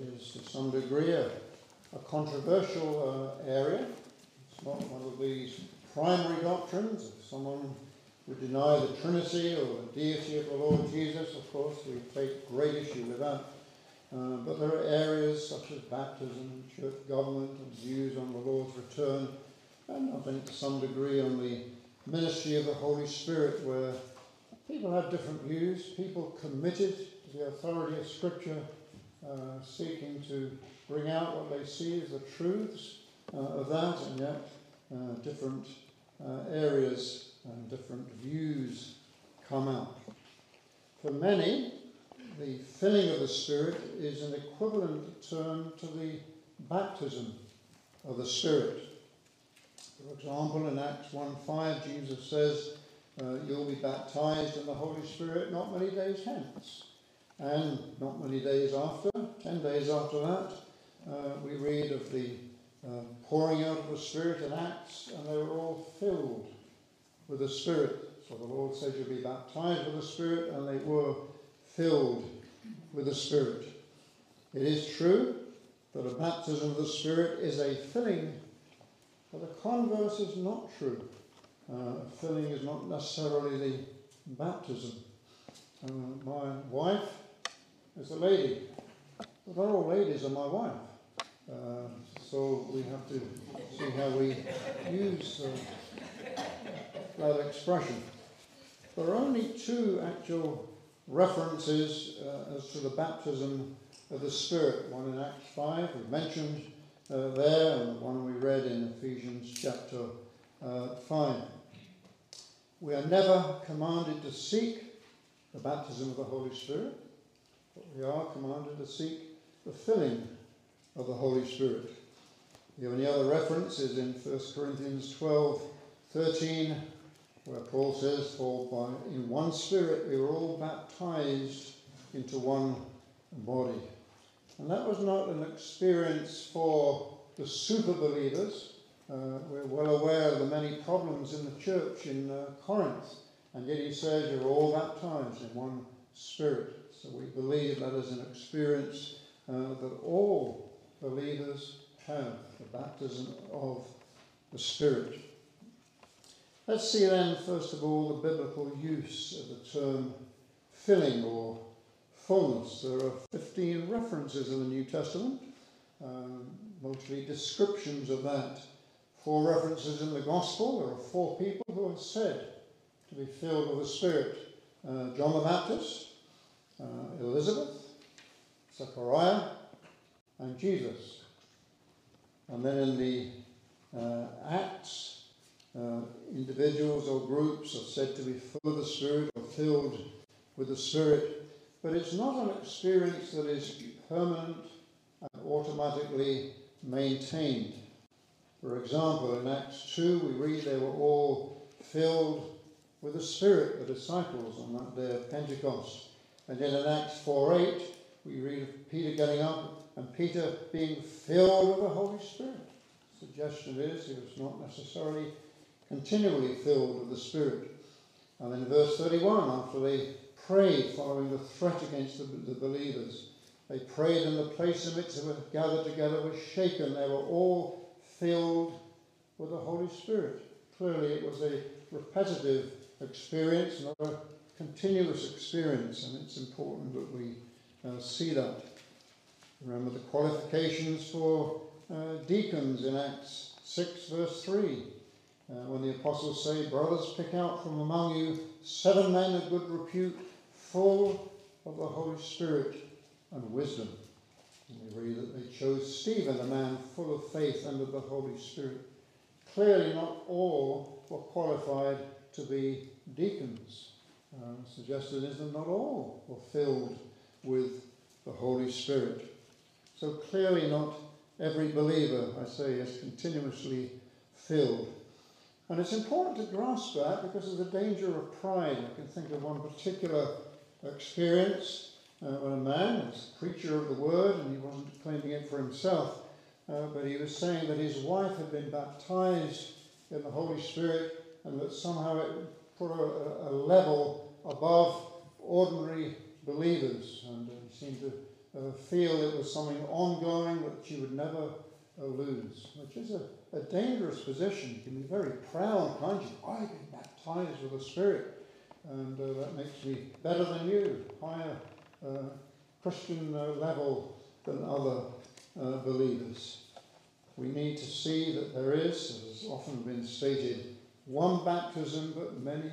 Is to some degree a, a controversial uh, area. It's not one of these primary doctrines. If someone would deny the Trinity or the deity of the Lord Jesus, of course, we take great issue with that. Uh, but there are areas such as baptism, church government, and views on the Lord's return, and I think to some degree on the ministry of the Holy Spirit, where people have different views, people committed to the authority of Scripture, uh, seeking to bring out what they see as the truths uh, of that, and yet uh, different uh, areas and different views come out. For many, the filling of the Spirit is an equivalent term to the baptism of the Spirit. For example, in Acts 1.5, Jesus says, uh, you'll be baptized in the Holy Spirit not many days hence. And not many days after, ten days after that, uh, we read of the uh, pouring out of the Spirit in Acts, and they were all filled with the Spirit. So the Lord said, You'll be baptized with the Spirit, and they were filled with the Spirit. It is true that a baptism of the Spirit is a filling, but the converse is not true. Uh, filling is not necessarily the baptism. Uh, my wife is a lady. Not all ladies are my wife. Uh, so we have to see how we use uh, that expression. There are only two actual references uh, as to the baptism of the Spirit. One in Acts 5, we mentioned uh, there, and one we read in Ephesians chapter uh, 5. We are never commanded to seek the baptism of the Holy Spirit, we are commanded to seek the filling of the Holy Spirit. The only other reference is in 1 Corinthians 12 13 where Paul says, For by, in one spirit we were all baptized into one body. And that was not an experience for the super believers. Uh, we're well aware of the many problems in the church in uh, Corinth. And yet he says you're all baptized in one spirit. So we believe that is an experience uh, that all believers have the baptism of the Spirit. Let's see then, first of all, the biblical use of the term filling or fullness. There are 15 references in the New Testament, um, mostly descriptions of that. Four references in the Gospel. There are four people who are said to be filled with the Spirit uh, John the Baptist, uh, Elizabeth, Zechariah, and Jesus. And then in the uh, Acts, uh, individuals or groups are said to be full of the Spirit or filled with the Spirit, but it's not an experience that is permanent and automatically maintained. For example, in Acts 2, we read they were all filled with the Spirit, the disciples, on that day of Pentecost. And then in Acts 4 8, we read of Peter getting up and Peter being filled with the Holy Spirit. The suggestion is he was not necessarily continually filled with the Spirit. And then in verse 31, after they prayed following the threat against the, the believers, they prayed and the place in which they were gathered together was shaken. They were all filled with the Holy Spirit. Clearly, it was a repetitive experience, not a continuous experience, and it's important that we uh, see that. Remember the qualifications for uh, deacons in Acts 6, verse 3. Uh, when the apostles say, Brothers, pick out from among you seven men of good repute, full of the Holy Spirit and wisdom. And we read that they chose Stephen, a man full of faith and of the Holy Spirit. Clearly, not all were qualified to be deacons. Suggested is that not all were filled with the Holy Spirit. So clearly, not every believer, I say, is continuously filled and it's important to grasp that because of the danger of pride. I can think of one particular experience uh, when a man was a preacher of the word and he wasn't claiming it for himself, uh, but he was saying that his wife had been baptized in the Holy Spirit and that somehow it put a, a level above ordinary believers. And seemed to uh, feel it was something ongoing that you would never uh, lose, which is a, a dangerous position. You can be very proud, can't you? I've been baptized with the Spirit, and uh, that makes me better than you, higher uh, Christian uh, level than other uh, believers. We need to see that there is, as has often been stated, one baptism but many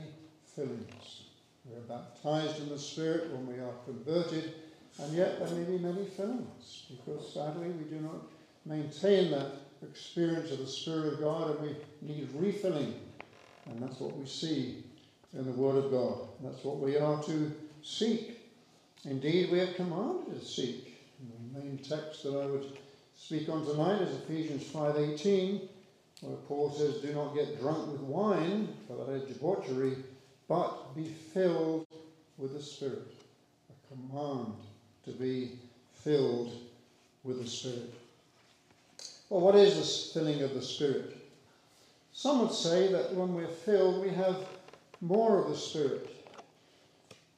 fillings. We are baptized in the Spirit when we are converted, and yet there may be many fillings, because sadly we do not maintain that experience of the Spirit of God and we need refilling. And that's what we see in the Word of God. That's what we are to seek. Indeed, we are commanded to seek. And the main text that I would speak on tonight is Ephesians 5.18, where Paul says, Do not get drunk with wine, for that is debauchery, but be filled with the Spirit. A command to be filled with the Spirit. Well, what is this filling of the Spirit? Some would say that when we're filled, we have more of the Spirit.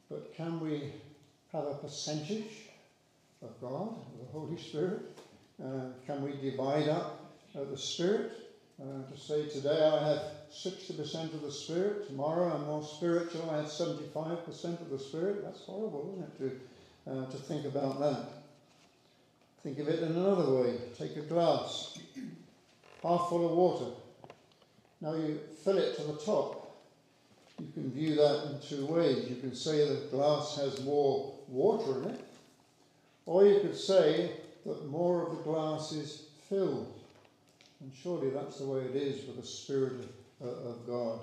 But can we have a percentage of God, of the Holy Spirit? Uh, can we divide up uh, the Spirit? Uh, to say today I have 60% of the Spirit, tomorrow I'm more spiritual, I have 75% of the Spirit. That's horrible, isn't it, to, uh, to think about that? Think of it in another way. Take a glass, half full of water. Now you fill it to the top. You can view that in two ways. You can say the glass has more water in it, or you could say that more of the glass is filled. And surely that's the way it is with the Spirit of, uh, of God.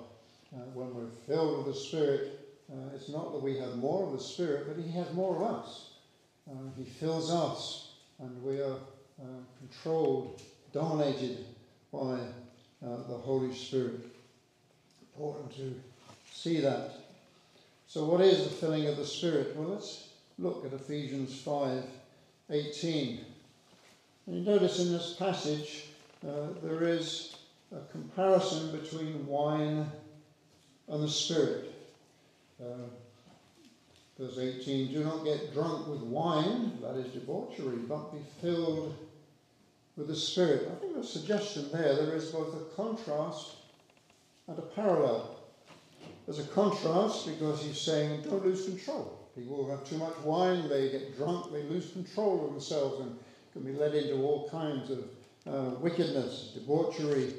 Uh, when we're filled with the Spirit, uh, it's not that we have more of the Spirit, but He has more of us. Uh, he fills us and we are uh, controlled, dominated by uh, the Holy Spirit. Important to see that. So, what is the filling of the Spirit? Well, let's look at Ephesians 5 18. And you notice in this passage uh, there is a comparison between wine and the Spirit. Uh, Verse 18 Do not get drunk with wine, that is debauchery, but be filled with the Spirit. I think the suggestion there, there is both a contrast and a parallel. There's a contrast because he's saying don't lose control. People who have too much wine, they get drunk, they lose control of themselves and can be led into all kinds of uh, wickedness, debauchery.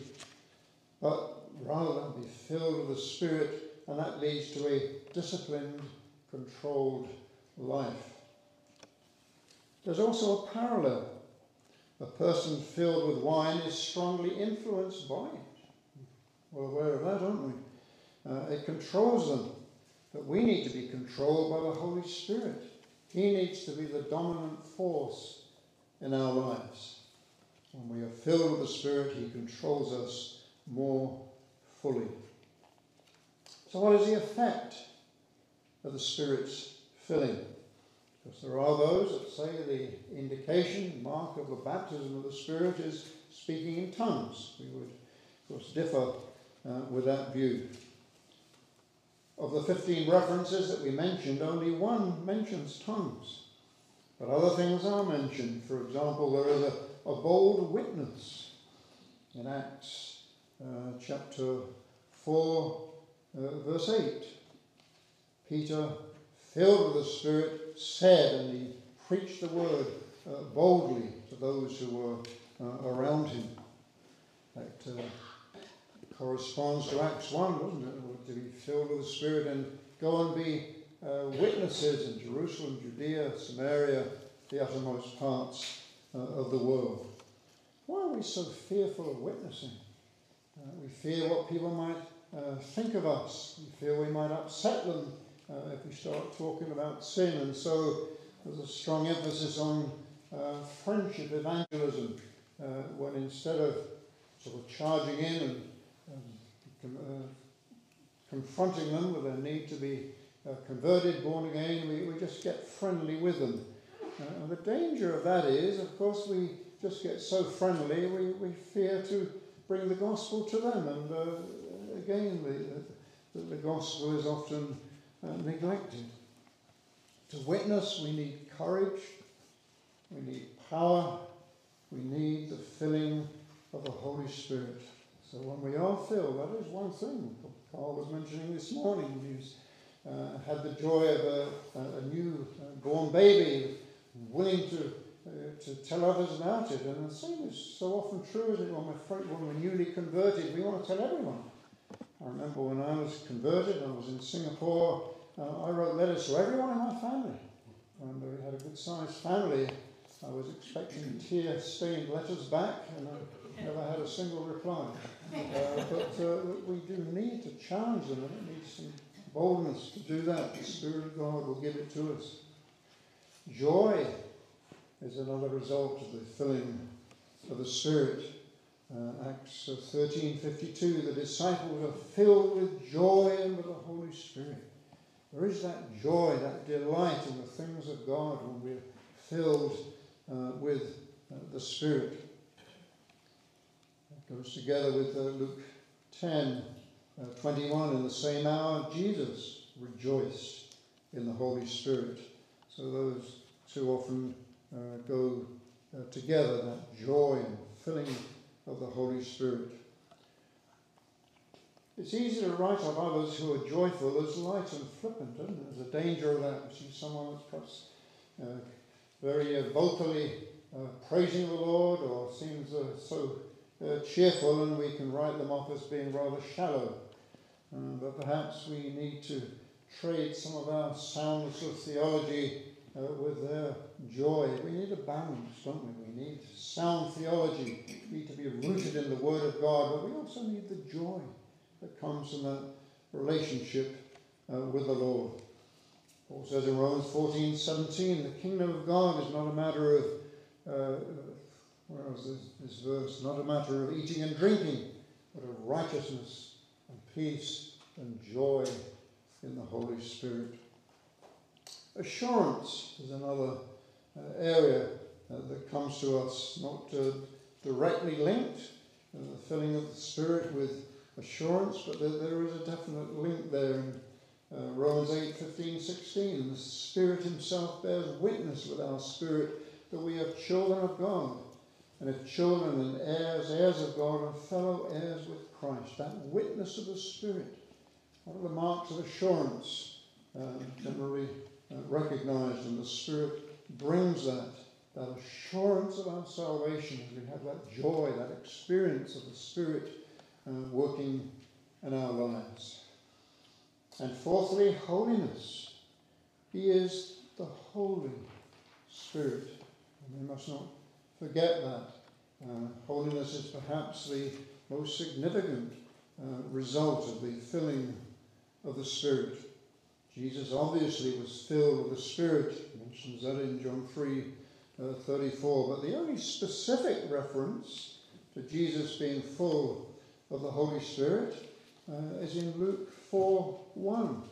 But rather be filled with the Spirit, and that leads to a disciplined controlled life. There's also a parallel. A person filled with wine is strongly influenced by it. We're aware of that, aren't we? Uh, it controls them. But we need to be controlled by the Holy Spirit. He needs to be the dominant force in our lives. When we are filled with the Spirit, He controls us more fully. So, what is the effect of the Spirit's filling. Because there are those that say the indication, mark of the baptism of the Spirit is speaking in tongues. We would, of course, differ uh, with that view. Of the 15 references that we mentioned, only one mentions tongues. But other things are mentioned. For example, there is a, a bold witness in Acts uh, chapter 4, uh, verse 8. Peter, filled with the Spirit, said, and he preached the word uh, boldly to those who were uh, around him. That uh, corresponds to Acts 1, doesn't it? To be filled with the Spirit and go and be uh, witnesses in Jerusalem, Judea, Samaria, the uttermost parts uh, of the world. Why are we so fearful of witnessing? Uh, we fear what people might think of us. We fear we might upset them uh, if we start talking about sin. And so there's a strong emphasis on uh, friendship evangelism, uh, when instead of sort of charging in and, and uh, confronting them with their need to be uh, converted, born again, we, we just get friendly with them. Uh, and the danger of that is, of course, we just get so friendly, we, we fear to bring the gospel to them. And again, the, the, the gospel is often uh, neglected. To witness, we need courage we need power, we need the filling of the Holy Spirit. So when we are filled, that is one thing Carl was mentioning this morning. He's uh, had the joy of a, a new uh, born baby, willing to uh, to tell others about it. And the same is so often true, isn't it? When we're, when we're newly converted, we want to tell everyone. I remember when I was converted, I was in Singapore, uh, I wrote letters to everyone in my family. And we had a good sized family. I was expecting tear stained letters back, and I never had a single reply. Uh, but uh, we do need to challenge them, and it needs some boldness to do that. The Spirit of God will give it to us. Joy is another result of the filling of the Spirit. Uh, Acts 13:52, the disciples are filled with joy and with the Holy Spirit. There is that joy, that delight in the things of God when we're filled uh, with uh, the Spirit. That goes together with uh, Luke 10, uh, 21. In the same hour, Jesus rejoiced in the Holy Spirit. So those two often uh, go uh, together, that joy and filling of the Holy Spirit. It's easy to write of others who are joyful as light and flippant, isn't? There's a danger of that. You see someone that's perhaps uh, very uh, vocally uh, praising the Lord or seems uh, so cheerful, and we can write them off as being rather shallow. but perhaps we need to trade some of our soundness of theology uh, with their joy. We need a balance, don't we? We need sound theology. We need to be rooted in the Word of God, but we also need the joy that comes from that relationship uh, with the Lord. Paul says in Romans 14 17, the kingdom of God is not a matter of, uh, where is this, this verse? Not a matter of eating and drinking, but of righteousness and peace and joy in the Holy Spirit. Assurance is another uh, area uh, that comes to us, not uh, directly linked, uh, the filling of the Spirit with assurance, but there, there is a definite link there in uh, Romans 8 15, 16. The Spirit Himself bears witness with our spirit that we are children of God. And if children and heirs, heirs of God, and fellow heirs with Christ, that witness of the Spirit, one of the marks of assurance, uh, generally uh, recognized, and the Spirit brings that, that assurance of our salvation as we have that joy, that experience of the Spirit uh, working in our lives. And fourthly, holiness. He is the Holy Spirit. And we must not forget that. Uh, holiness is perhaps the most significant uh, result of the filling of the Spirit. Jesus obviously was filled with the Spirit. He mentions that in John 3 uh, 34. But the only specific reference to Jesus being full of the Holy Spirit uh, is in Luke 4 1,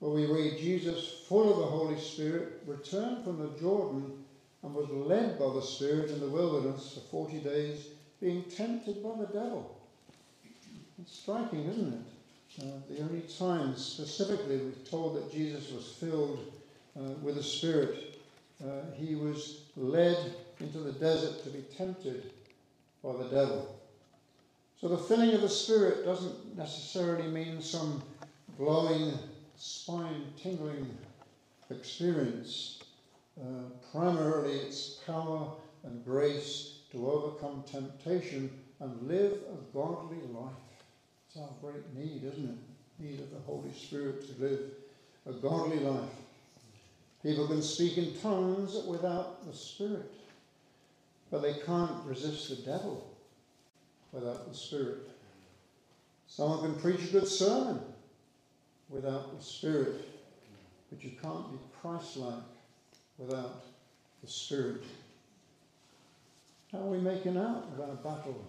where we read Jesus, full of the Holy Spirit, returned from the Jordan and was led by the Spirit in the wilderness for 40 days, being tempted by the devil. It's striking, isn't it? Uh, the only time specifically we're told that Jesus was filled uh, with the Spirit, uh, he was led into the desert to be tempted by the devil. So the filling of the Spirit doesn't necessarily mean some glowing, spine tingling experience. Uh, primarily, it's power and grace to overcome temptation and live a godly life. It's our great need, isn't it? Need of the Holy Spirit to live a godly life. People can speak in tongues without the Spirit, but they can't resist the devil without the Spirit. Someone can preach a good sermon without the Spirit, but you can't be Christ like without the Spirit. How are we making out of our battle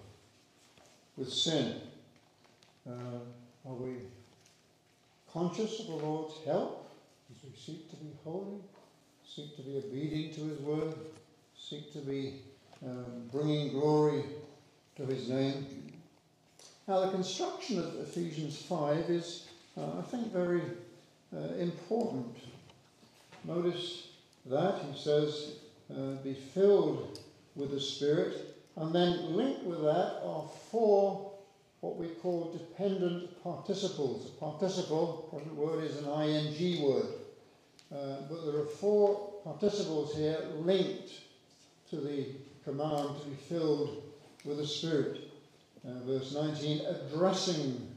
with sin? Uh, are we conscious of the Lord's help as we seek to be holy, seek to be obedient to His word, seek to be um, bringing glory to His name? Now, the construction of Ephesians 5 is, uh, I think, very uh, important. Notice that he says, uh, be filled with the Spirit. And then linked with that are four what we call dependent participles. A participle, present word is an ing word. Uh, but there are four participles here linked to the command to be filled with the Spirit. Uh, verse 19, addressing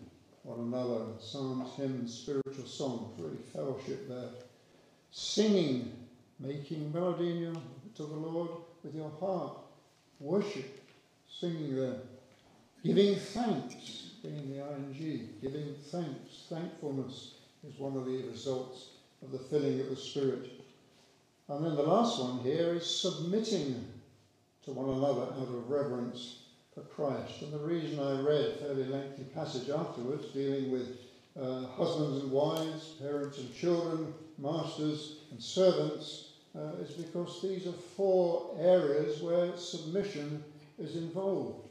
one another, psalms, hymns, spiritual songs, really fellowship there. Singing, making melody your, to the Lord with your heart. Worship, singing there. Giving thanks, being the ing, giving thanks, thankfulness is one of the results of the filling of the Spirit. And then the last one here is submitting to one another out of reverence for Christ. And the reason I read a fairly lengthy passage afterwards dealing with uh, husbands and wives, parents and children, masters and servants uh, is because these are four areas where submission is involved.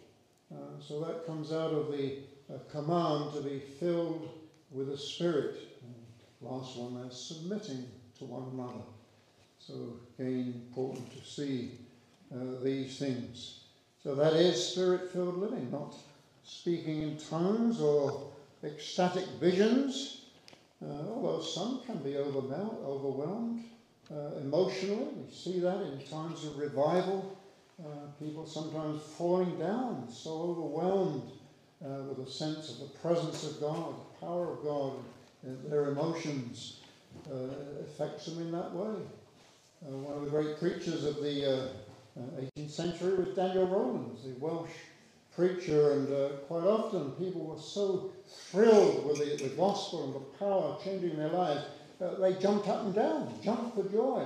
Uh, so that comes out of the uh, command to be filled with the Spirit. And last one there, submitting to one another. So again, important to see uh, these things. So that is spirit filled living, not speaking in tongues or ecstatic visions, uh, although some can be overwhelmed uh, emotionally. We see that in times of revival. Uh, people sometimes falling down, so overwhelmed uh, with a sense of the presence of God, the power of God, their emotions uh, affects them in that way. Uh, one of the great preachers of the 18th uh, century was Daniel Rowlands, the Welsh preacher, and uh, quite often people were so thrilled with the, the gospel and the power changing their lives, uh, they jumped up and down, jumped for joy.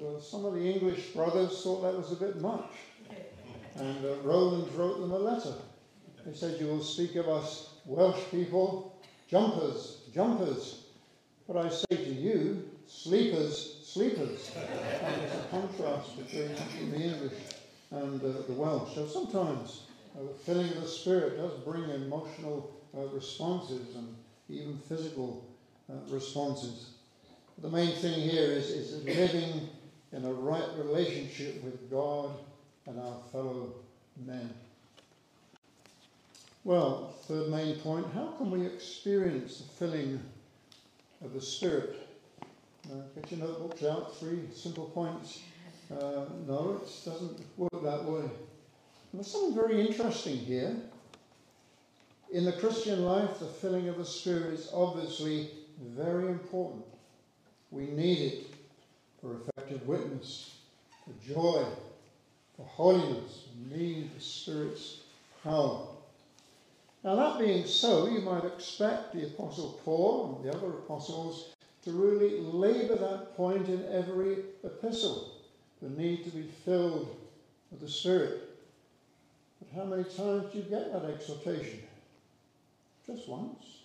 Uh, some of the English brothers thought that was a bit much. And uh, Rowlands wrote them a letter. He said, You will speak of us Welsh people, jumpers, jumpers. But I say to you, sleepers, sleepers. and there's a contrast between the English and uh, the Welsh. So sometimes uh, the filling of the Spirit does bring emotional uh, responses and even physical uh, responses. The main thing here is, is living in a right relationship with God and our fellow men. Well, third main point how can we experience the filling of the Spirit? Uh, get your notebooks out, three simple points. Uh, no, it doesn't work that way. There's something very interesting here. In the Christian life, the filling of the Spirit is obviously very important. We need it for effective witness, for joy, for holiness. We need the Spirit's power. Now, that being so, you might expect the Apostle Paul and the other apostles to really labour that point in every epistle the need to be filled with the Spirit. But how many times do you get that exhortation? Just once.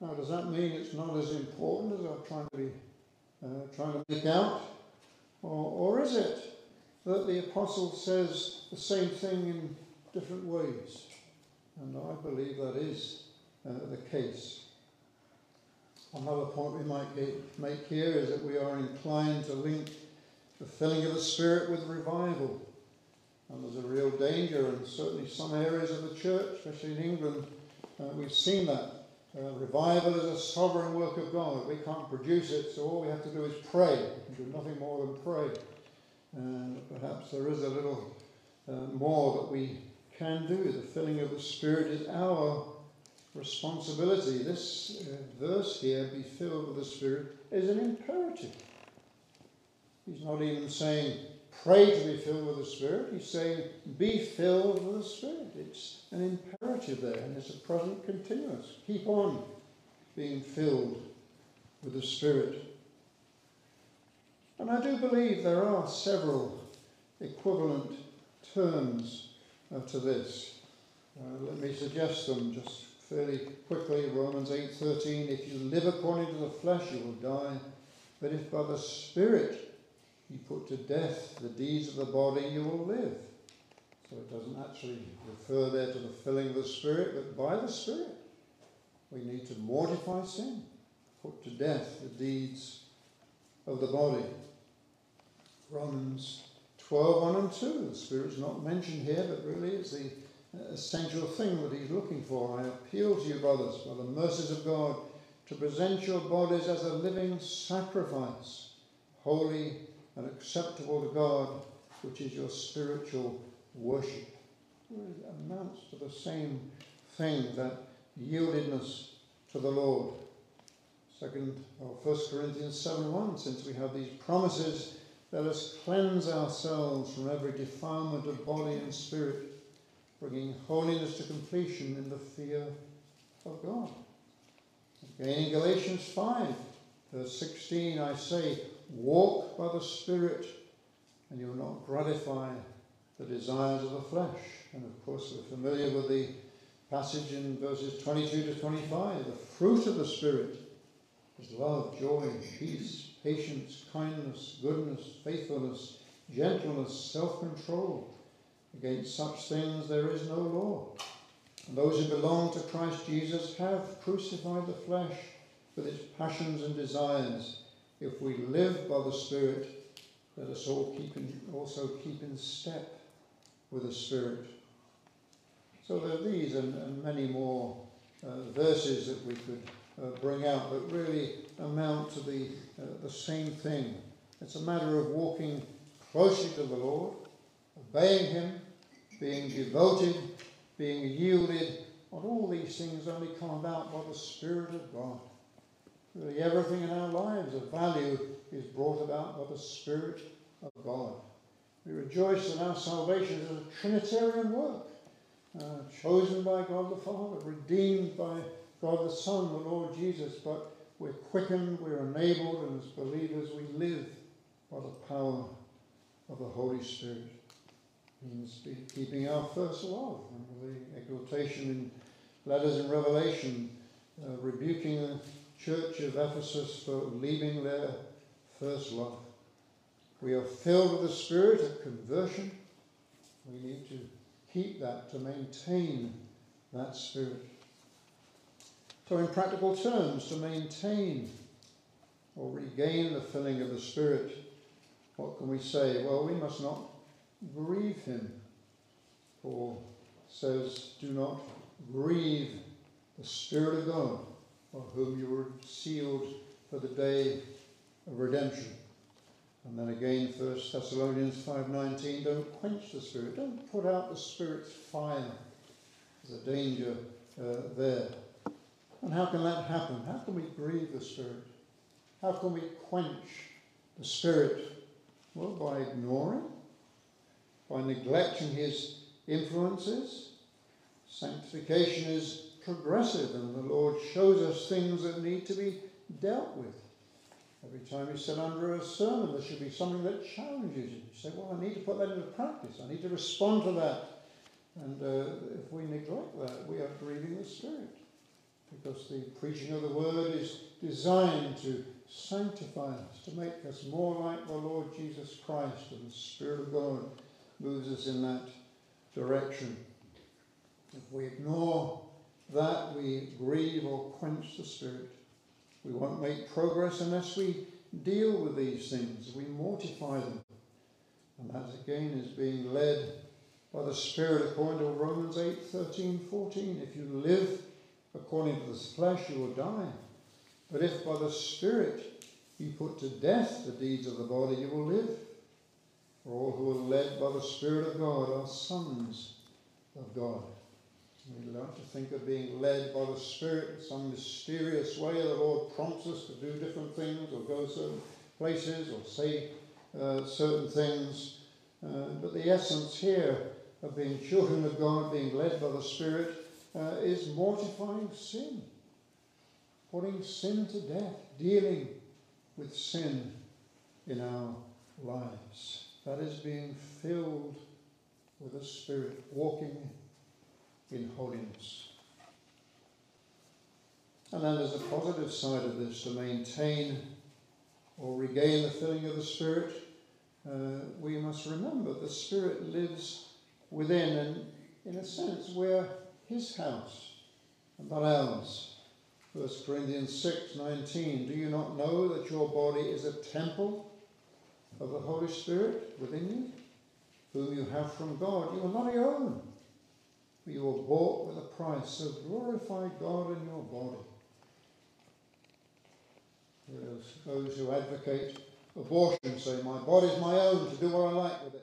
Now, does that mean it's not as important as I'm trying to be uh, trying to make out, or, or is it that the apostle says the same thing in different ways? And I believe that is uh, the case. Another point we might make here is that we are inclined to link the filling of the Spirit with revival. And there's a real danger, and certainly some areas of the church, especially in England, uh, we've seen that. Uh, revival is a sovereign work of God. We can't produce it, so all we have to do is pray. We can do nothing more than pray. And perhaps there is a little uh, more that we can do. The filling of the Spirit is our responsibility. This uh, verse here, be filled with the Spirit, is an imperative. He's not even saying, pray to be filled with the Spirit. He's saying, be filled with the Spirit. It's an imperative there, and it's a present continuous. Keep on being filled with the Spirit. And I do believe there are several equivalent terms uh, to this. Uh, let me suggest them just fairly quickly. Romans 8:13. If you live according to the flesh, you will die. But if by the Spirit you put to death the deeds of the body, you will live. So it doesn't actually refer there to the filling of the Spirit, but by the Spirit. We need to mortify sin, put to death the deeds of the body. Romans 12, 1 and 2. The Spirit's not mentioned here, but really it's the essential thing that he's looking for. I appeal to you, brothers, by the mercies of God, to present your bodies as a living sacrifice, holy and acceptable to God, which is your spiritual worship. It amounts to the same thing, that yieldedness to the Lord. Second or First Corinthians 7 1, since we have these promises, let us cleanse ourselves from every defilement of body and spirit bringing holiness to completion in the fear of God. Again in Galatians 5, verse 16, I say, walk by the Spirit, and you will not gratify the desires of the flesh. And of course, we're familiar with the passage in verses 22 to 25. The fruit of the Spirit is love, joy, peace, patience, kindness, goodness, faithfulness, gentleness, self control. Against such things there is no law. And those who belong to Christ Jesus have crucified the flesh with its passions and desires. If we live by the Spirit, let us all keep in, also keep in step with the Spirit. So there are these and, and many more uh, verses that we could uh, bring out that really amount to the, uh, the same thing. It's a matter of walking closely to the Lord, obeying Him, being devoted, being yielded, and all these things only come about by the Spirit of God. Really, everything in our lives of value is brought about by the Spirit of God. We rejoice that our salvation is a Trinitarian work, uh, chosen by God the Father, redeemed by God the Son, the Lord Jesus, but we're quickened, we're enabled, and as believers we live by the power of the Holy Spirit means keeping our first love. And the exhortation in letters in Revelation, uh, rebuking church of Ephesus for leaving their first love. We are filled with the Spirit at conversion. We need to keep that, to maintain that Spirit. So, in practical terms, to maintain or regain the filling of the Spirit, what can we say? Well, we must not grieve him. Paul says, Do not grieve the Spirit of God, for whom you were sealed for the day of redemption. And then again, 1 Thessalonians 5.19, don't quench the Spirit. Don't put out the Spirit's fire. There's a danger uh, there. And how can that happen? How can we grieve the Spirit? How can we quench the Spirit? Well, by ignoring by neglecting his influences. Sanctification is progressive, and the Lord shows us things that need to be dealt with. Every time you sit under a sermon, there should be something that challenges you. You say, Well, I need to put that into practice. I need to respond to that. And uh, if we neglect that, we are grieving the Spirit. Because the preaching of the Word is designed to sanctify us, to make us more like the Lord Jesus Christ and the Spirit of God moves us in that direction. If we ignore that, we grieve or quench the Spirit. We won't make progress unless we deal with these things, we mortify them. And that again is being led by the Spirit according to Romans 8 13, 14. If you live according to the flesh, you will die. But if by the Spirit you put to death the deeds of the body, you will live. For all who are led by the Spirit of God are sons of God. We learn to think of being led by the Spirit in some mysterious way. The Lord prompts us to do different things or go certain places or say uh, certain things. Uh, but the essence here of being children of God, being led by the Spirit, uh, is mortifying sin, putting sin to death, dealing with sin in our lives. That is being filled with the Spirit, walking in holiness. And then there's a positive side of this to maintain or regain the filling of the Spirit. Uh, we must remember the Spirit lives within, and in a sense, we're His house and not ours. 1 Corinthians 6 19. Do you not know that your body is a temple of the Holy Spirit within you, whom you have from God. You are not your own, but you were bought with a price. So glorify God in your body. Those who advocate abortion say, My body's my own to do what I like with it.